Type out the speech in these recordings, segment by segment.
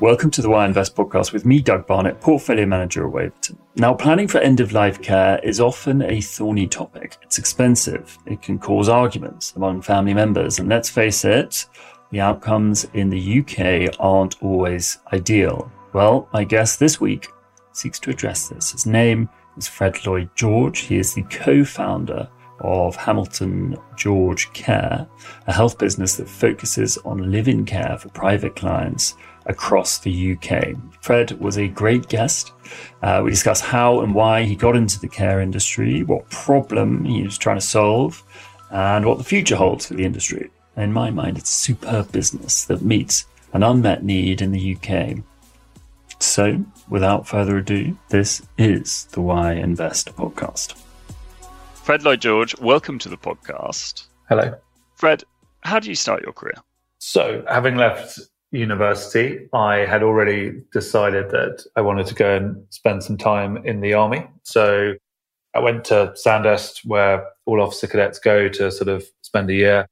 Welcome to the Why Invest podcast with me, Doug Barnett, portfolio manager at Waverton. Now, planning for end of life care is often a thorny topic. It's expensive. It can cause arguments among family members. And let's face it, the outcomes in the UK aren't always ideal. Well, my guest this week seeks to address this. His name is Fred Lloyd George. He is the co founder of Hamilton George Care, a health business that focuses on live in care for private clients across the UK. Fred was a great guest. Uh, we discussed how and why he got into the care industry, what problem he was trying to solve, and what the future holds for the industry. In my mind, it's a superb business that meets an unmet need in the UK. So, without further ado, this is the Why Invest podcast. Fred Lloyd George, welcome to the podcast. Hello. Fred, how do you start your career? So, having left university, I had already decided that I wanted to go and spend some time in the army. So I went to Sandhurst, where all officer cadets go to sort of spend a year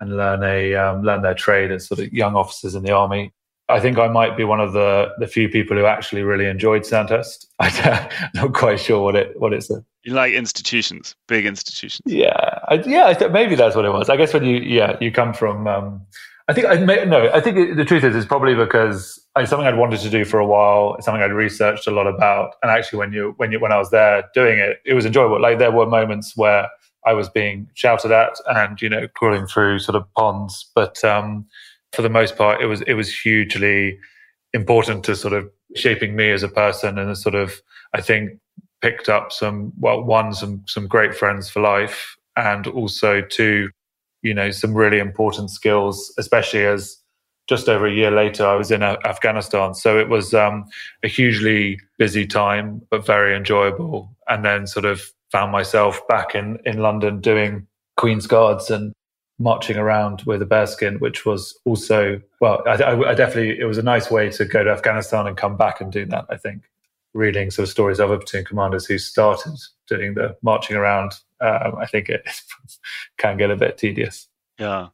and learn a um, learn their trade as sort of young officers in the army. I think I might be one of the the few people who actually really enjoyed Sandhurst. I'm not quite sure what it what it's. A, you like institutions, big institutions. Yeah, I, yeah. I th- maybe that's what it was. I guess when you yeah you come from um, I think I may, no. I think the truth is, it's probably because it's something I'd wanted to do for a while. It's something I'd researched a lot about, and actually, when you when you when I was there doing it, it was enjoyable. Like there were moments where I was being shouted at, and you know, crawling through sort of ponds. But um, for the most part, it was it was hugely important to sort of shaping me as a person, and sort of I think picked up some well, one some some great friends for life, and also two you know some really important skills, especially as just over a year later I was in Afghanistan. So it was um, a hugely busy time, but very enjoyable. And then sort of found myself back in in London doing Queen's Guards and marching around with a bearskin, which was also well, I, I, I, definitely it was a nice way to go to Afghanistan and come back and do that. I think reading sort of stories of other platoon commanders who started doing the marching around um, I think it can get a bit tedious. Yeah.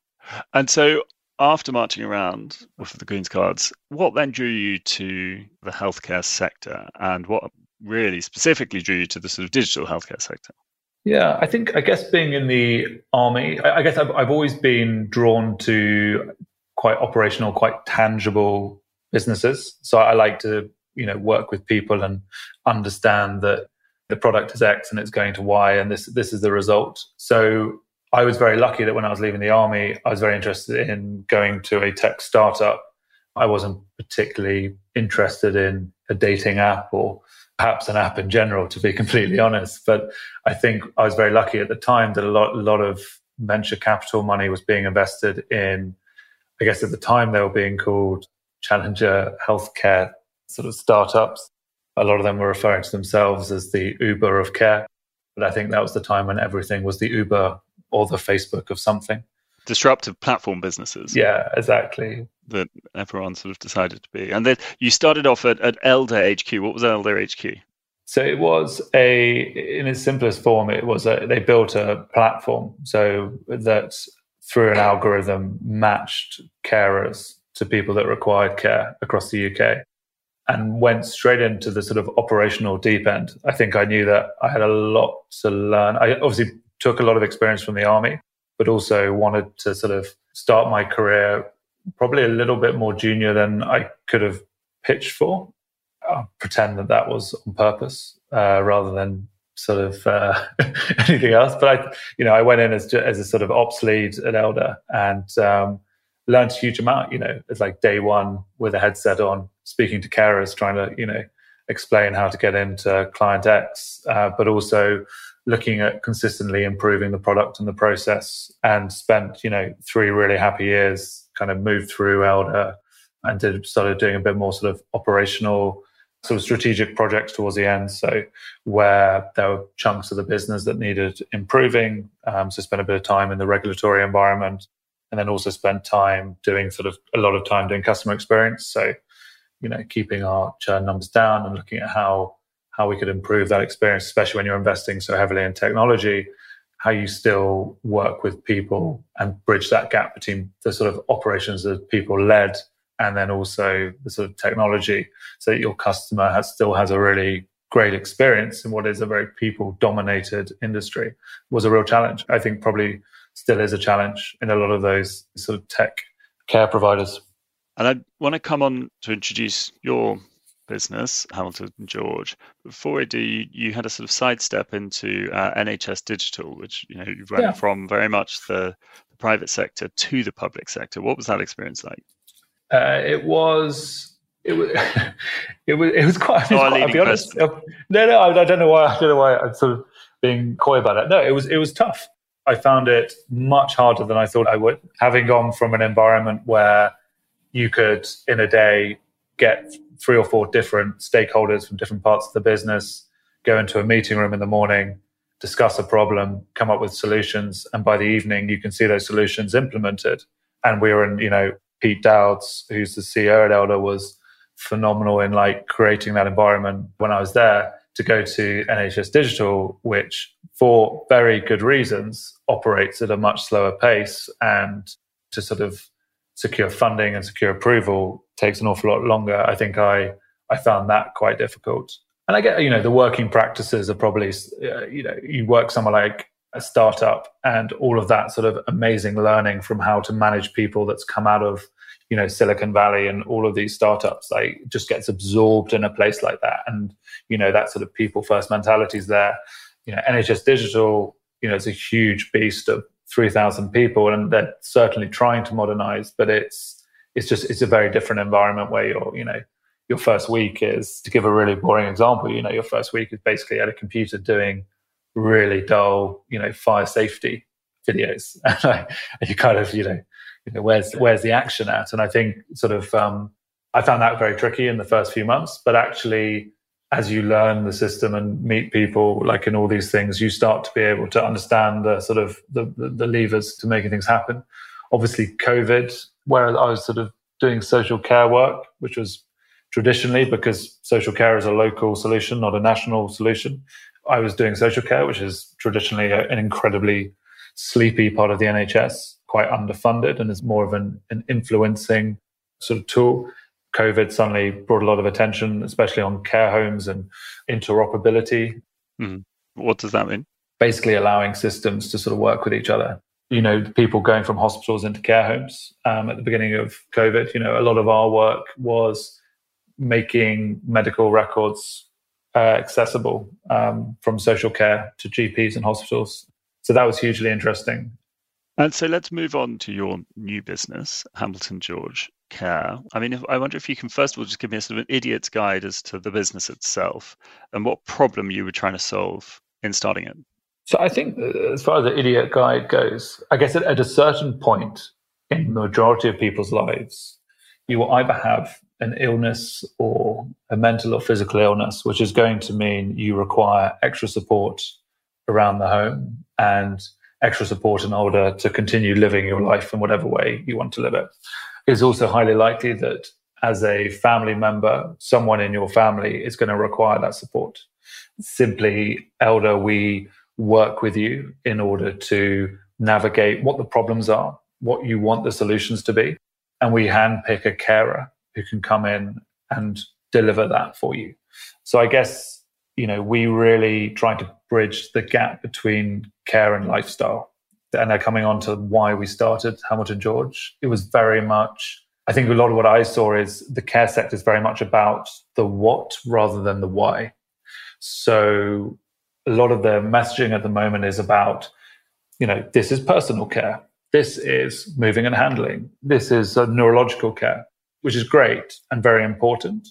And so after marching around with the Queen's Guards, what then drew you to the healthcare sector and what really specifically drew you to the sort of digital healthcare sector? Yeah, I think, I guess being in the army, I, I guess I've, I've always been drawn to quite operational, quite tangible businesses. So I like to, you know, work with people and understand that the product is X and it's going to Y, and this this is the result. So I was very lucky that when I was leaving the army, I was very interested in going to a tech startup. I wasn't particularly interested in a dating app or perhaps an app in general, to be completely honest. But I think I was very lucky at the time that a lot, a lot of venture capital money was being invested in, I guess at the time they were being called challenger healthcare sort of startups a lot of them were referring to themselves as the Uber of care. But I think that was the time when everything was the Uber or the Facebook of something. Disruptive platform businesses. Yeah, exactly. That everyone sort of decided to be. And then you started off at, at Elder HQ. What was Elder HQ? So it was a, in its simplest form, it was a, they built a platform so that through an algorithm matched carers to people that required care across the UK and went straight into the sort of operational deep end. I think I knew that I had a lot to learn. I obviously took a lot of experience from the army, but also wanted to sort of start my career probably a little bit more junior than I could have pitched for. I'll pretend that that was on purpose uh, rather than sort of uh, anything else. But I, you know, I went in as as a sort of ops lead at Elder and um, learned a huge amount. You know, it's like day one with a headset on, speaking to carers, trying to you know explain how to get into client X, uh, but also looking at consistently improving the product and the process. And spent you know three really happy years, kind of moved through Elder and did started doing a bit more sort of operational sort of strategic projects towards the end. So where there were chunks of the business that needed improving. Um, so spent a bit of time in the regulatory environment and then also spent time doing sort of a lot of time doing customer experience. So, you know, keeping our churn numbers down and looking at how how we could improve that experience, especially when you're investing so heavily in technology, how you still work with people and bridge that gap between the sort of operations that people led and then also the sort of technology so that your customer has still has a really great experience in what is a very people dominated industry was a real challenge. I think probably still is a challenge in a lot of those sort of tech care providers. And I want to come on to introduce your business, Hamilton George. Before I do, you, you had a sort of sidestep into uh, NHS Digital, which you know you went yeah. from very much the, the, private sector to the public sector. What was that experience like? Uh, it was it was it was it was quite. Oh, quite I'll be honest. Uh, no, no, I, I, don't know why. I don't know why I'm sort of being coy about it. No, it was it was tough. I found it much harder than I thought I would. Having gone from an environment where you could in a day get three or four different stakeholders from different parts of the business, go into a meeting room in the morning, discuss a problem, come up with solutions, and by the evening you can see those solutions implemented. And we were in, you know, Pete Dowds, who's the CEO at Elder, was phenomenal in like creating that environment when I was there to go to NHS Digital, which for very good reasons operates at a much slower pace and to sort of secure funding and secure approval takes an awful lot longer. I think I I found that quite difficult. And I get you know the working practices are probably uh, you know you work somewhere like a startup and all of that sort of amazing learning from how to manage people that's come out of you know Silicon Valley and all of these startups like just gets absorbed in a place like that and you know that sort of people first mentality is there you know NHS Digital you know it's a huge beast of 3000 people and they're certainly trying to modernize but it's it's just it's a very different environment where you're you know your first week is to give a really boring example you know your first week is basically at a computer doing really dull you know fire safety videos and you kind of you know you know, where's where's the action at? And I think sort of um, I found that very tricky in the first few months, but actually as you learn the system and meet people like in all these things you start to be able to understand the sort of the, the, levers to making things happen obviously covid where i was sort of doing social care work which was traditionally because social care is a local solution not a national solution i was doing social care which is traditionally an incredibly sleepy part of the nhs quite underfunded and is more of an, an influencing sort of tool. COVID suddenly brought a lot of attention, especially on care homes and interoperability. Mm. What does that mean? Basically, allowing systems to sort of work with each other. You know, people going from hospitals into care homes um, at the beginning of COVID. You know, a lot of our work was making medical records uh, accessible um, from social care to GPs and hospitals. So that was hugely interesting. And so let's move on to your new business, Hamilton George Care. I mean, if, I wonder if you can first of all just give me a sort of an idiot's guide as to the business itself and what problem you were trying to solve in starting it. So I think uh, as far as the idiot guide goes, I guess at, at a certain point in the majority of people's lives, you will either have an illness or a mental or physical illness, which is going to mean you require extra support around the home and extra support in order to continue living your life in whatever way you want to live it. It's also highly likely that as a family member, someone in your family is going to require that support. Simply, elder, we work with you in order to navigate what the problems are, what you want the solutions to be, and we handpick a carer who can come in and deliver that for you. So I guess you know we really try to bridge the gap between care and lifestyle. And they're coming on to why we started Hamilton George. It was very much, I think a lot of what I saw is the care sector is very much about the what rather than the why. So a lot of the messaging at the moment is about, you know, this is personal care. This is moving and handling. This is uh, neurological care, which is great and very important.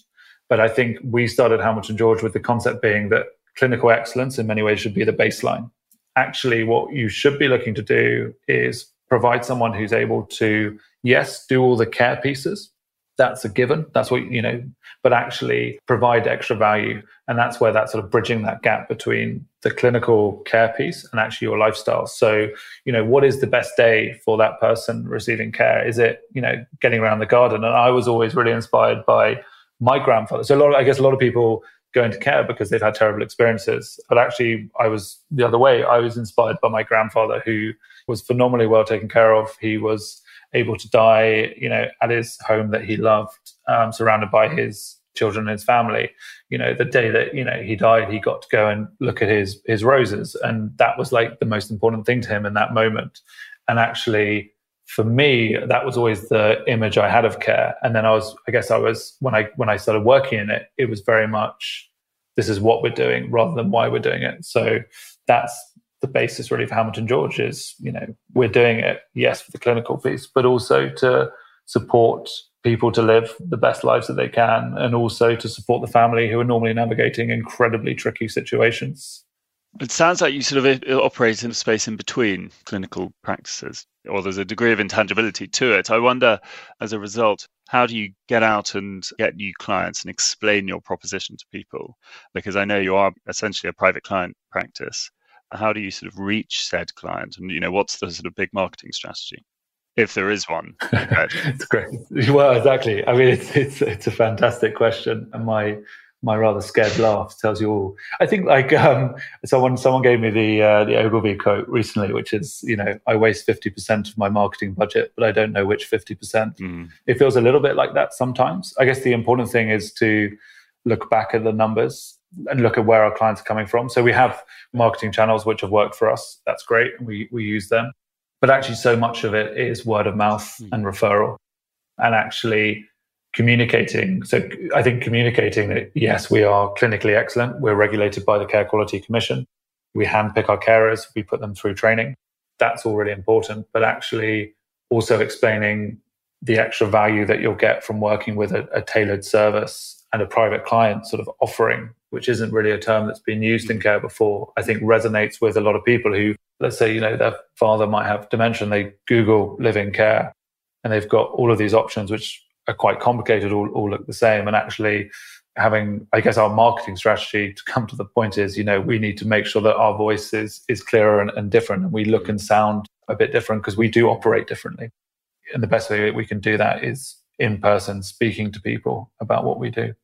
But I think we started Hamilton George with the concept being that clinical excellence in many ways should be the baseline. Actually, what you should be looking to do is provide someone who's able to, yes, do all the care pieces. That's a given. That's what, you know, but actually provide extra value. And that's where that sort of bridging that gap between the clinical care piece and actually your lifestyle. So, you know, what is the best day for that person receiving care? Is it, you know, getting around the garden? And I was always really inspired by my grandfather. So a lot of, I guess a lot of people go into care because they've had terrible experiences. But actually, I was the other way. I was inspired by my grandfather, who was phenomenally well taken care of. He was able to die, you know, at his home that he loved, um, surrounded by his children and his family. You know, the day that you know he died, he got to go and look at his his roses, and that was like the most important thing to him in that moment. And actually, for me, that was always the image I had of care. And then I was, I guess, I was when I when I started working in it, it was very much this is what we're doing rather than why we're doing it. So that's the basis really for Hamilton George is, you know, we're doing it, yes, for the clinical piece, but also to support people to live the best lives that they can and also to support the family who are normally navigating incredibly tricky situations. It sounds like you sort of operate in a space in between clinical practices, or there's a degree of intangibility to it. I wonder, as a result, how do you get out and get new clients and explain your proposition to people? Because I know you are essentially a private client practice. How do you sort of reach said client? And, you know, what's the sort of big marketing strategy? if there is one. it's great. Well, exactly. I mean, it's it's it's a fantastic question, and my my rather scared laugh tells you all. I think like um, someone someone gave me the uh, the Ogilvy quote recently, which is you know I waste fifty percent of my marketing budget, but I don't know which fifty percent. Mm. It feels a little bit like that sometimes. I guess the important thing is to look back at the numbers and look at where our clients are coming from. So we have marketing channels which have worked for us. That's great, and we we use them. But actually, so much of it is word of mouth mm. and referral, and actually communicating. So I think communicating that yes, we are clinically excellent. We're regulated by the Care Quality Commission. We handpick our carers. We put them through training. That's all really important. But actually, also explaining the extra value that you'll get from working with a, a tailored service and a private client sort of offering, which isn't really a term that's been used in mm. care before, I think resonates with a lot of people who, let's say, you know, their father might have dementia and they Google living care and they've got all of these options, which are quite complicated, all, all look the same. And actually, having, I guess, our marketing strategy to come to the point is, you know, we need to make sure that our voice is, is clearer and, and different and we look and sound a bit different because we do operate differently. And the best way we can do that is in person, speaking to people about what we do.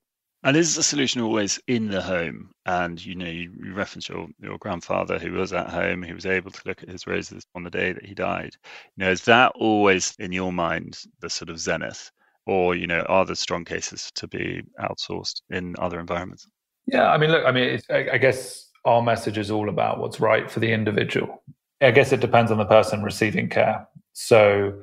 And is the solution always in the home? And you know, you, you reference your your grandfather who was at home, he was able to look at his roses on the day that he died. You know, is that always in your mind the sort of zenith? Or you know are there strong cases to be outsourced in other environments? Yeah i mean look i mean I, I guess our message is all about what's right for the individual. I guess it depends on the person receiving care. So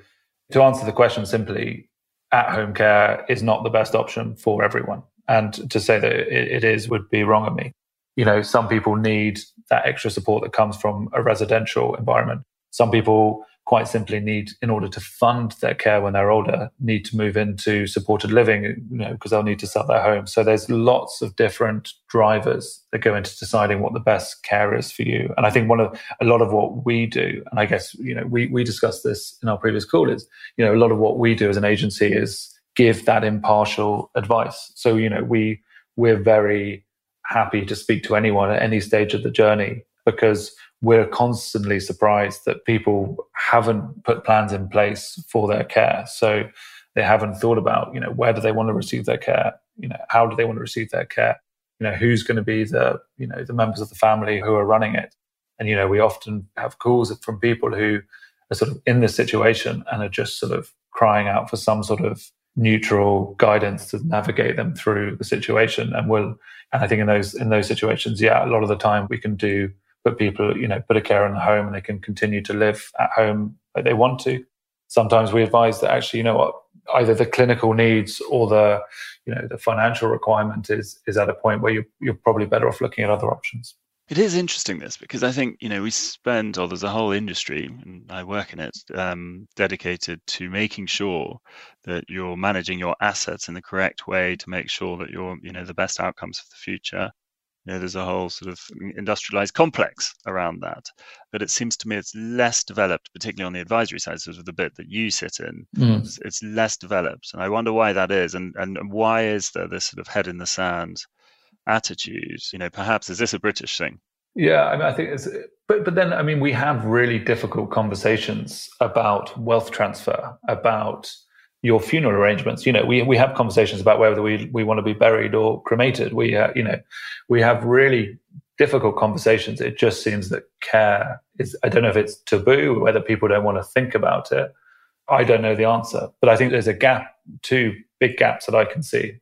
to answer the question simply at home care is not the best option for everyone. And to say that it, it is would be wrong of me. You know some people need that extra support that comes from a residential environment. Some people quite simply need, in order to fund their care when they're older, need to move into supported living, you know, because they'll need to sell their home. So there's lots of different drivers that go into deciding what the best care is for you. And I think one of a lot of what we do, and I guess, you know, we, we discussed this in our previous call is, you know, a lot of what we do as an agency is give that impartial advice. So, you know, we, we're very happy to speak to anyone at any stage of the journey because we're constantly surprised that people haven't put plans in place for their care. So they haven't thought about, you know, where do they want to receive their care? You know, how do they want to receive their care? You know, who's going to be the, you know, the members of the family who are running it? And, you know, we often have calls from people who are sort of in this situation and are just sort of crying out for some sort of neutral guidance to navigate them through the situation. And we'll, and I think in those, in those situations, yeah, a lot of the time we can do put people, you know, put a care in the home and they can continue to live at home like they want to. Sometimes we advise that actually, you know what, either the clinical needs or the, you know, the financial requirement is is at a point where you're you're probably better off looking at other options. It is interesting this because I think you know we spend, or there's a whole industry, and I work in it, um, dedicated to making sure that you're managing your assets in the correct way to make sure that you're you know the best outcomes for the future you know, there's a whole sort of industrialized complex around that. But it seems to me it's less developed, particularly on the advisory side, sort of the bit that you sit in. Mm. It's, it's, less developed. And I wonder why that is. And, and why is there this sort of head in the sand attitude? You know, perhaps is this a British thing? Yeah, I mean, I think it's, but but then I mean, we have really difficult conversations about wealth transfer, about your funeral arrangements. You know, we we have conversations about whether we we want to be buried or cremated. We uh, you know, we have really difficult conversations. It just seems that care is. I don't know if it's taboo, or whether people don't want to think about it, I don't know the answer, but I think there's a gap, two big gaps that I can see.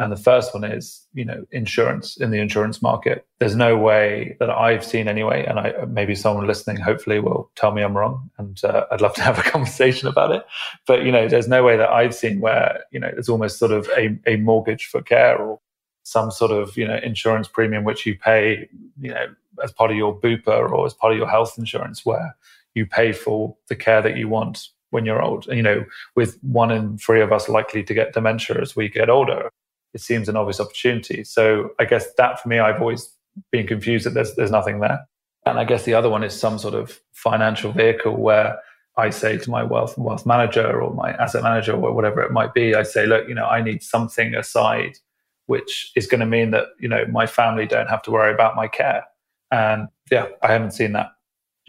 And the first one is, you know, insurance in the insurance market. There's no way that I've seen anyway, and I maybe someone listening hopefully will tell me I'm wrong, and uh, I'd love to have a conversation about it. But you know, there's no way that I've seen where you know there's almost sort of a, a mortgage for care or some sort of you know insurance premium which you pay, you know, as part of your Bupa or as part of your health insurance, where you pay for the care that you want when you're old. You know, with one in three of us likely to get dementia as we get older it seems an obvious opportunity. So I guess that for me, I've always been confused that there's there's nothing there. And I guess the other one is some sort of financial vehicle where I say to my wealth wealth manager or my asset manager or whatever it might be, I say, look, you know, I need something aside, which is going to mean that you know my family don't have to worry about my care. And yeah, I haven't seen that.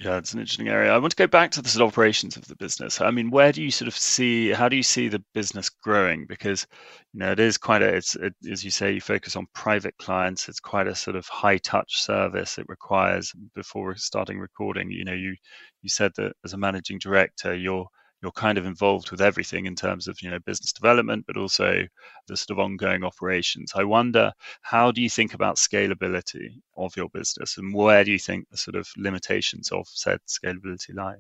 Yeah, it's an interesting area. I want to go back to the sort of operations of the business. I mean, where do you sort of see how do you see the business growing? Because you know it is quite a it's it, as you say you focus on private clients. It's quite a sort of high touch service. It requires before starting recording. You know, you you said that as a managing director, you're you're kind of involved with everything in terms of you know business development but also the sort of ongoing operations. I wonder how do you think about scalability of your business and where do you think the sort of limitations of said scalability lie?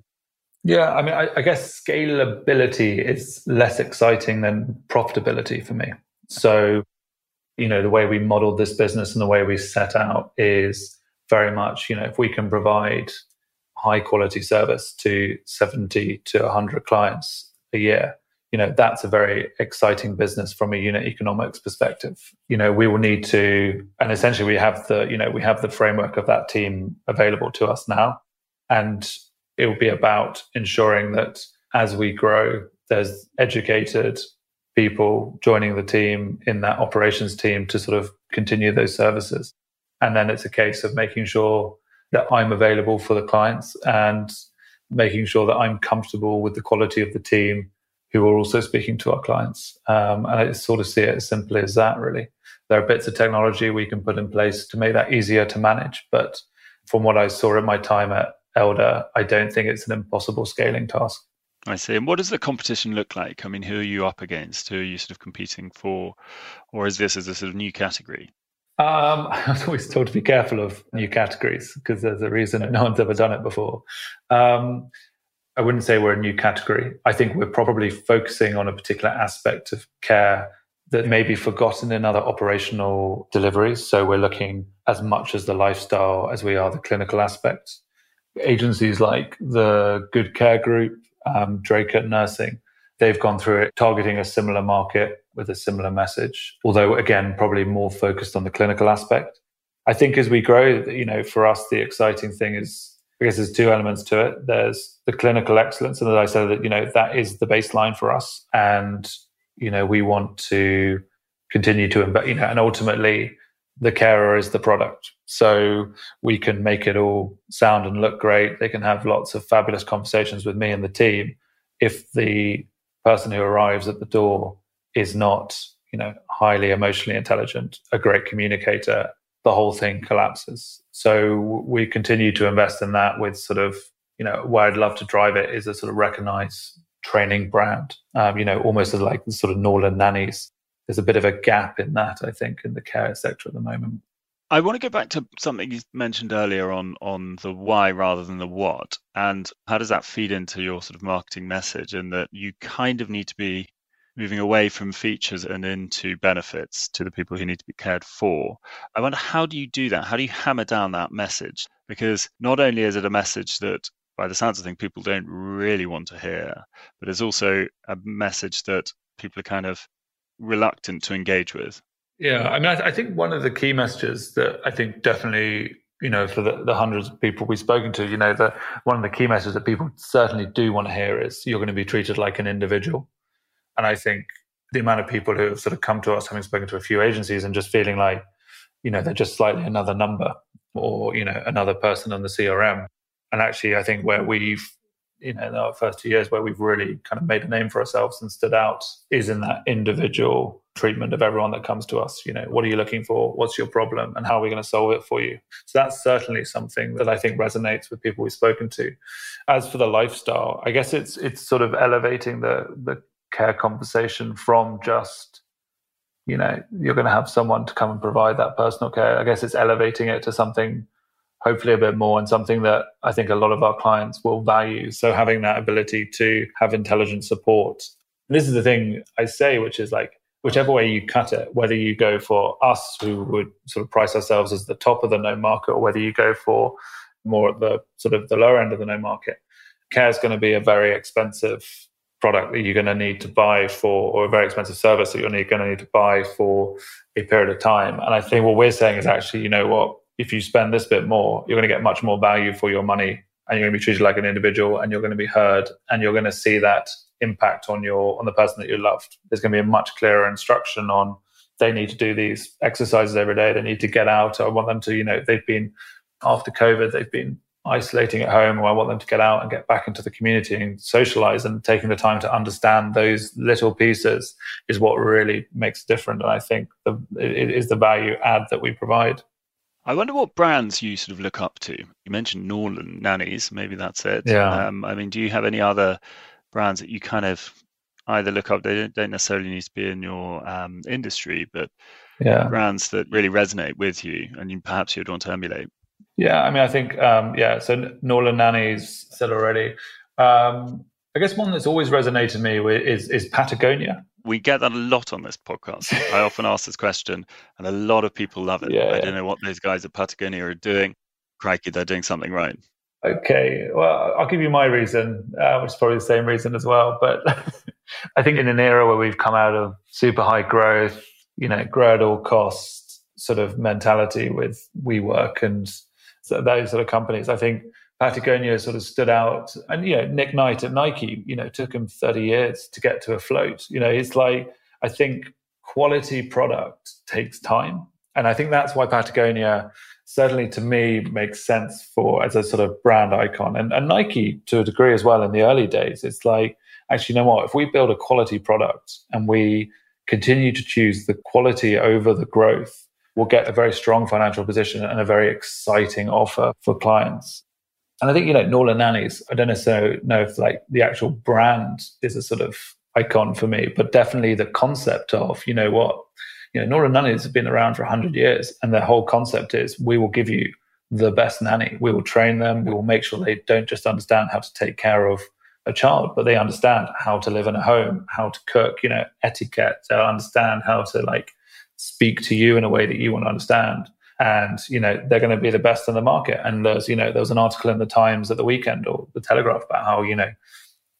Yeah i mean i, I guess scalability is less exciting than profitability for me. So you know the way we modeled this business and the way we set out is very much you know if we can provide high quality service to 70 to 100 clients a year. You know that's a very exciting business from a unit economics perspective. You know we will need to and essentially we have the you know we have the framework of that team available to us now. And it will be about ensuring that as we grow there's educated people joining the team in that operations team to sort of continue those services. And then it's a case of making sure that I'm available for the clients and making sure that I'm comfortable with the quality of the team who are also speaking to our clients. Um, and I sort of see it as simply as that, really. There are bits of technology we can put in place to make that easier to manage. But from what I saw in my time at Elder, I don't think it's an impossible scaling task. I see. And what does the competition look like? I mean, who are you up against? Who are you sort of competing for? Or is this as a sort of new category? Um, I was always told to be careful of new categories because there's a reason that no one's ever done it before. Um, I wouldn't say we're a new category. I think we're probably focusing on a particular aspect of care that may be forgotten in other operational deliveries. So we're looking as much as the lifestyle as we are the clinical aspects. Agencies like the Good Care Group, um, Draycott Nursing, they've gone through it targeting a similar market with a similar message, although again, probably more focused on the clinical aspect. I think as we grow, you know, for us, the exciting thing is, I guess there's two elements to it. There's the clinical excellence. And as I said, that, you know, that is the baseline for us. And, you know, we want to continue to invest, you know, and ultimately the carer is the product. So we can make it all sound and look great. They can have lots of fabulous conversations with me and the team. If the person who arrives at the door is not, you know, highly emotionally intelligent, a great communicator, the whole thing collapses. So we continue to invest in that with sort of, you know, where I'd love to drive it is a sort of recognized training brand, um, you know, almost as like the sort of Norland nannies. There's a bit of a gap in that, I think, in the care sector at the moment. I want to go back to something you mentioned earlier on on the why rather than the what, and how does that feed into your sort of marketing message? And that you kind of need to be moving away from features and into benefits to the people who need to be cared for. I wonder how do you do that? How do you hammer down that message? Because not only is it a message that, by the sounds of things, people don't really want to hear, but it's also a message that people are kind of reluctant to engage with. Yeah, I mean, I, th- I, think one of the key messages that I think definitely, you know, for the, the hundreds of people we've spoken to, you know, that one of the key messages that people certainly do want to hear is you're going to be treated like an individual. And I think the amount of people who have sort of come to us, having spoken to a few agencies, and just feeling like, you know, they're just slightly another number or you know another person on the CRM. And actually, I think where we've you know in our first two years where we've really kind of made a name for ourselves and stood out is in that individual treatment of everyone that comes to us. You know, what are you looking for? What's your problem? And how are we going to solve it for you? So that's certainly something that I think resonates with people we've spoken to. As for the lifestyle, I guess it's it's sort of elevating the the care conversation from just, you know, you're going to have someone to come and provide that personal care. I guess it's elevating it to something hopefully a bit more and something that I think a lot of our clients will value. So having that ability to have intelligent support. And this is the thing I say, which is like whichever way you cut it, whether you go for us who would sort of price ourselves as the top of the no market, or whether you go for more at the sort of the lower end of the no market, care is going to be a very expensive product that you're going to need to buy for, or a very expensive service that you're going to need to buy for a period of time. And I think what we're saying is actually, you know what, if you spend this bit more, you're going to get much more value for your money and you're going to be treated like an individual and you're going to be heard and you're going to see that impact on your on the person that you loved. There's going to be a much clearer instruction on they need to do these exercises every day. They need to get out. I want them to, you know, they've been after COVID, they've been isolating at home or I want them to get out and get back into the community and socialize and taking the time to understand those little pieces is what really makes it different. And I think the, it is the value add that we provide. I wonder what brands you sort of look up to. You mentioned Norland Nannies, maybe that's it. Yeah. Um, I mean, do you have any other brands that you kind of either look up? They don't, don't necessarily need to be in your um, industry, but yeah. brands that really resonate with you and you, perhaps you'd want to emulate. Yeah, I mean, I think um, yeah. So Norland Nannies said already. Um, I guess one that's always resonated me with is is Patagonia. We get that a lot on this podcast. I often ask this question, and a lot of people love it. Yeah, I yeah. don't know what those guys at Patagonia are doing. Crikey, they're doing something right. Okay, well, I'll give you my reason, uh, which is probably the same reason as well. But I think in an era where we've come out of super high growth, you know, grow at all costs sort of mentality with WeWork and those sort of companies, I think Patagonia sort of stood out. And, you know, Nick Knight at Nike, you know, took him 30 years to get to a float. You know, it's like, I think quality product takes time. And I think that's why Patagonia certainly to me makes sense for as a sort of brand icon and, and Nike to a degree as well in the early days. It's like, actually, you know what? If we build a quality product and we continue to choose the quality over the growth, we'll get a very strong financial position and a very exciting offer for clients. And I think, you know, Norland Nannies, I don't necessarily know if like the actual brand is a sort of icon for me, but definitely the concept of, you know what, you know, Norland Nannies have been around for 100 years and their whole concept is we will give you the best nanny. We will train them. We will make sure they don't just understand how to take care of a child, but they understand how to live in a home, how to cook, you know, etiquette. They'll understand how to like speak to you in a way that you want to understand and you know they're going to be the best in the market and there's you know there was an article in the times at the weekend or the telegraph about how you know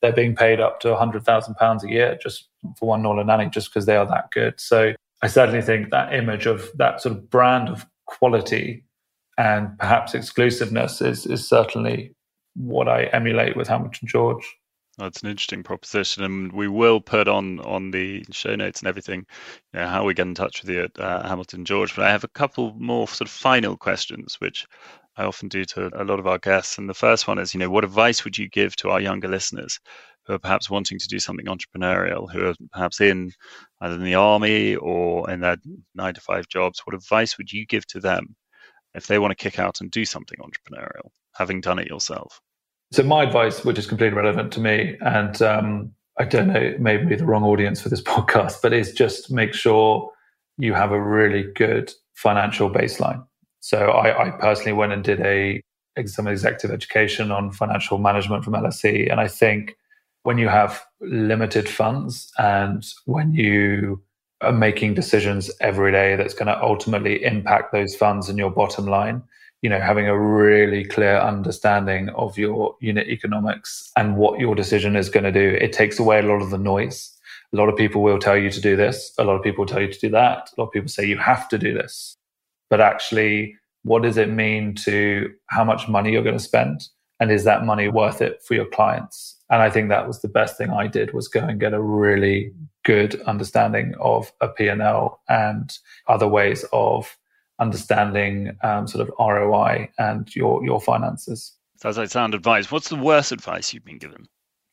they're being paid up to 100,000 pounds a year just for one Norland nanny just because they are that good so i certainly think that image of that sort of brand of quality and perhaps exclusiveness is is certainly what i emulate with hamilton george that's an interesting proposition, and we will put on on the show notes and everything, you know, how we get in touch with you at uh, Hamilton George. But I have a couple more sort of final questions, which I often do to a lot of our guests. And the first one is, you know, what advice would you give to our younger listeners who are perhaps wanting to do something entrepreneurial, who are perhaps in either in the army or in their nine to five jobs? What advice would you give to them if they want to kick out and do something entrepreneurial, having done it yourself? So my advice, which is completely relevant to me, and um, I don't know, maybe the wrong audience for this podcast, but is just make sure you have a really good financial baseline. So I, I personally went and did a some executive education on financial management from LSE, and I think when you have limited funds and when you are making decisions every day that's going to ultimately impact those funds and your bottom line you know having a really clear understanding of your unit economics and what your decision is going to do it takes away a lot of the noise. A lot of people will tell you to do this. A lot of people tell you to do that. A lot of people say you have to do this. But actually what does it mean to how much money you're going to spend? And is that money worth it for your clients and i think that was the best thing i did was go and get a really good understanding of a p&l and other ways of understanding um, sort of ROI and your your finances. Sounds like sound advice. What's the worst advice you've been given?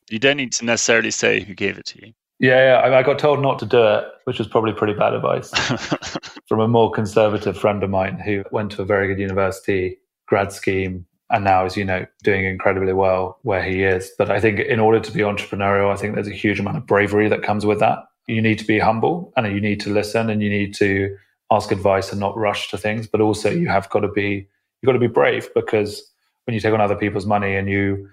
You don't need to necessarily say who gave it to you. Yeah, yeah, I got told not to do it, which was probably pretty bad advice from a more conservative friend of mine who went to a very good university, grad scheme, and now is, you know, doing incredibly well where he is. But I think in order to be entrepreneurial, I think there's a huge amount of bravery that comes with that. You need to be humble and you need to listen and you need to ask advice and not rush to things. But also you have got to be you've got to be brave because when you take on other people's money and you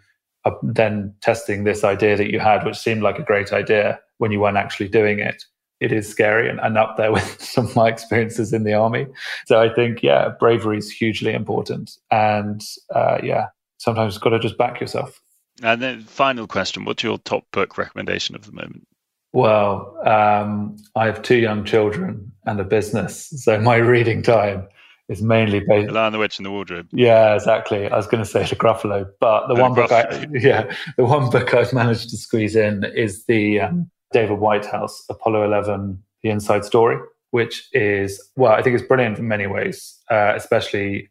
are then testing this idea that you had, which seemed like a great idea when you weren't actually doing it, it is scary and, and up there with some of my experiences in the army. So I think, yeah, bravery is hugely important. And uh, yeah, sometimes you've got to just back yourself. And then, final question What's your top book recommendation of the moment? Well, um, I have two young children and a business. So my reading time is mainly based. The Lion, the Witch, and the Wardrobe. Yeah, exactly. I was going to say the Gruffalo, but the, one Gruffalo. book, I, yeah, the one book I've managed to squeeze in is the um, David Whitehouse, Apollo 11, The Inside Story, which is, well, I think it's brilliant in many ways, uh, especially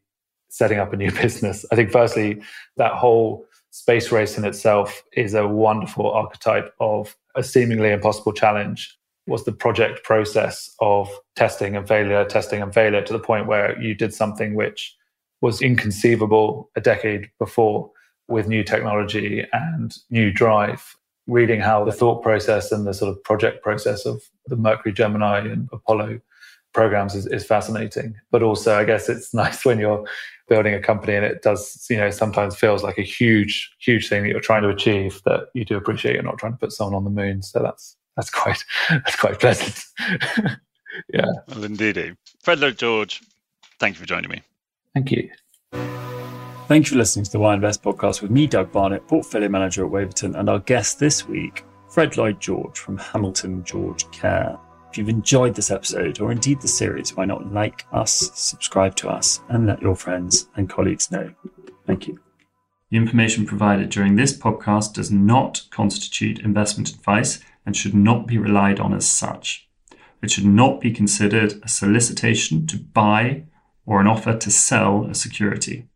setting up a new business. I think, firstly, that whole space race in itself is a wonderful archetype of a seemingly impossible challenge. Was the project process of testing and failure, testing and failure to the point where you did something which was inconceivable a decade before with new technology and new drive reading how the thought process and the sort of project process of the Mercury, Gemini, and Apollo programs is, is fascinating. But also, I guess it's nice when you're building a company and it does, you know, sometimes feels like a huge, huge thing that you're trying to achieve that you do appreciate you're not trying to put someone on the moon. So that's that's quite that's quite pleasant. yeah. Well, indeed. Fred Lloyd George, thank you for joining me. Thank you. Thank you for listening to the Why Invest podcast with me, Doug Barnett, portfolio manager at Waverton, and our guest this week, Fred Lloyd George from Hamilton George Care. If you've enjoyed this episode or indeed the series, why not like us, subscribe to us, and let your friends and colleagues know? Thank you. The information provided during this podcast does not constitute investment advice and should not be relied on as such. It should not be considered a solicitation to buy or an offer to sell a security.